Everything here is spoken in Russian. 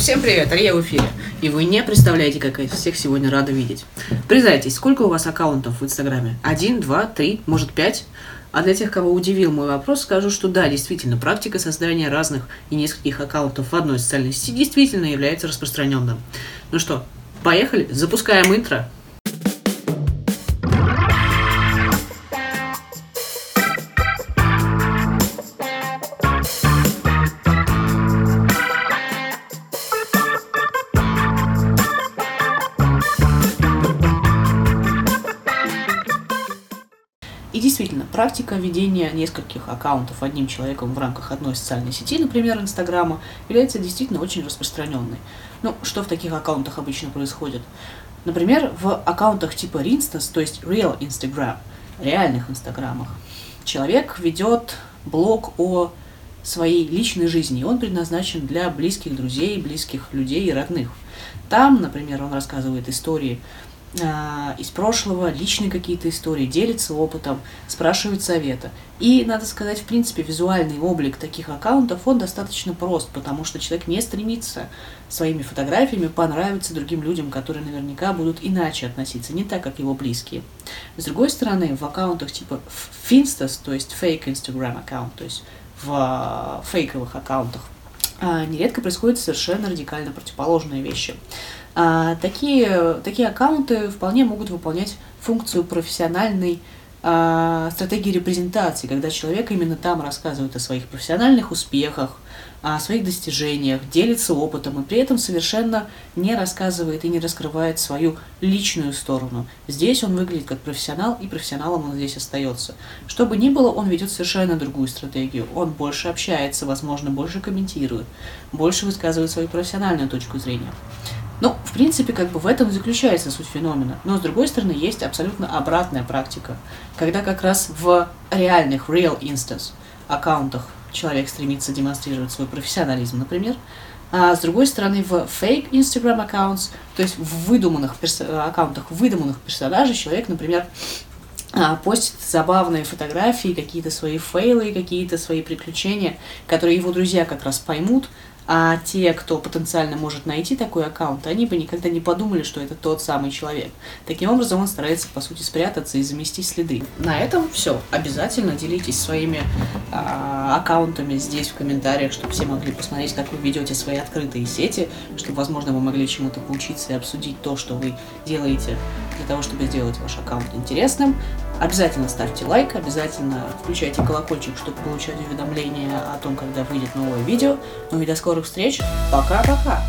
Всем привет, Ария в эфире. И вы не представляете, как я всех сегодня рада видеть. Признайтесь, сколько у вас аккаунтов в Инстаграме? Один, два, три, может пять? А для тех, кого удивил мой вопрос, скажу, что да, действительно, практика создания разных и нескольких аккаунтов в одной социальной сети действительно является распространенным. Ну что, поехали, запускаем интро. Действительно, практика ведения нескольких аккаунтов одним человеком в рамках одной социальной сети, например, Инстаграма, является действительно очень распространенной. Ну, что в таких аккаунтах обычно происходит? Например, в аккаунтах типа Rinstance, то есть Real Instagram, реальных Инстаграмах, человек ведет блог о своей личной жизни. Он предназначен для близких друзей, близких людей и родных. Там, например, он рассказывает истории из прошлого, личные какие-то истории, делится опытом, спрашивает совета. И, надо сказать, в принципе, визуальный облик таких аккаунтов, он достаточно прост, потому что человек не стремится своими фотографиями понравиться другим людям, которые наверняка будут иначе относиться, не так, как его близкие. С другой стороны, в аккаунтах типа Finstas, то есть fake Instagram аккаунт, то есть в а, фейковых аккаунтах, а, нередко происходят совершенно радикально противоположные вещи. А, такие, такие аккаунты вполне могут выполнять функцию профессиональной а, стратегии репрезентации, когда человек именно там рассказывает о своих профессиональных успехах, о своих достижениях, делится опытом и при этом совершенно не рассказывает и не раскрывает свою личную сторону. Здесь он выглядит как профессионал, и профессионалом он здесь остается. Что бы ни было, он ведет совершенно другую стратегию. Он больше общается, возможно, больше комментирует, больше высказывает свою профессиональную точку зрения. Ну, в принципе, как бы в этом заключается суть феномена. Но, с другой стороны, есть абсолютно обратная практика, когда как раз в реальных, real instance аккаунтах человек стремится демонстрировать свой профессионализм, например, а с другой стороны, в fake Instagram accounts, то есть в выдуманных аккаунтах выдуманных персонажей, человек, например, а, постит забавные фотографии, какие-то свои фейлы, какие-то свои приключения, которые его друзья как раз поймут, а те, кто потенциально может найти такой аккаунт, они бы никогда не подумали, что это тот самый человек. Таким образом, он старается, по сути, спрятаться и замести следы. На этом все. Обязательно делитесь своими а, аккаунтами здесь в комментариях, чтобы все могли посмотреть, как вы ведете свои открытые сети, чтобы, возможно, вы могли чему-то поучиться и обсудить то, что вы делаете для того, чтобы сделать ваш аккаунт интересным. Обязательно ставьте лайк, обязательно включайте колокольчик, чтобы получать уведомления о том, когда выйдет новое видео. Ну и до скорых встреч. Пока-пока!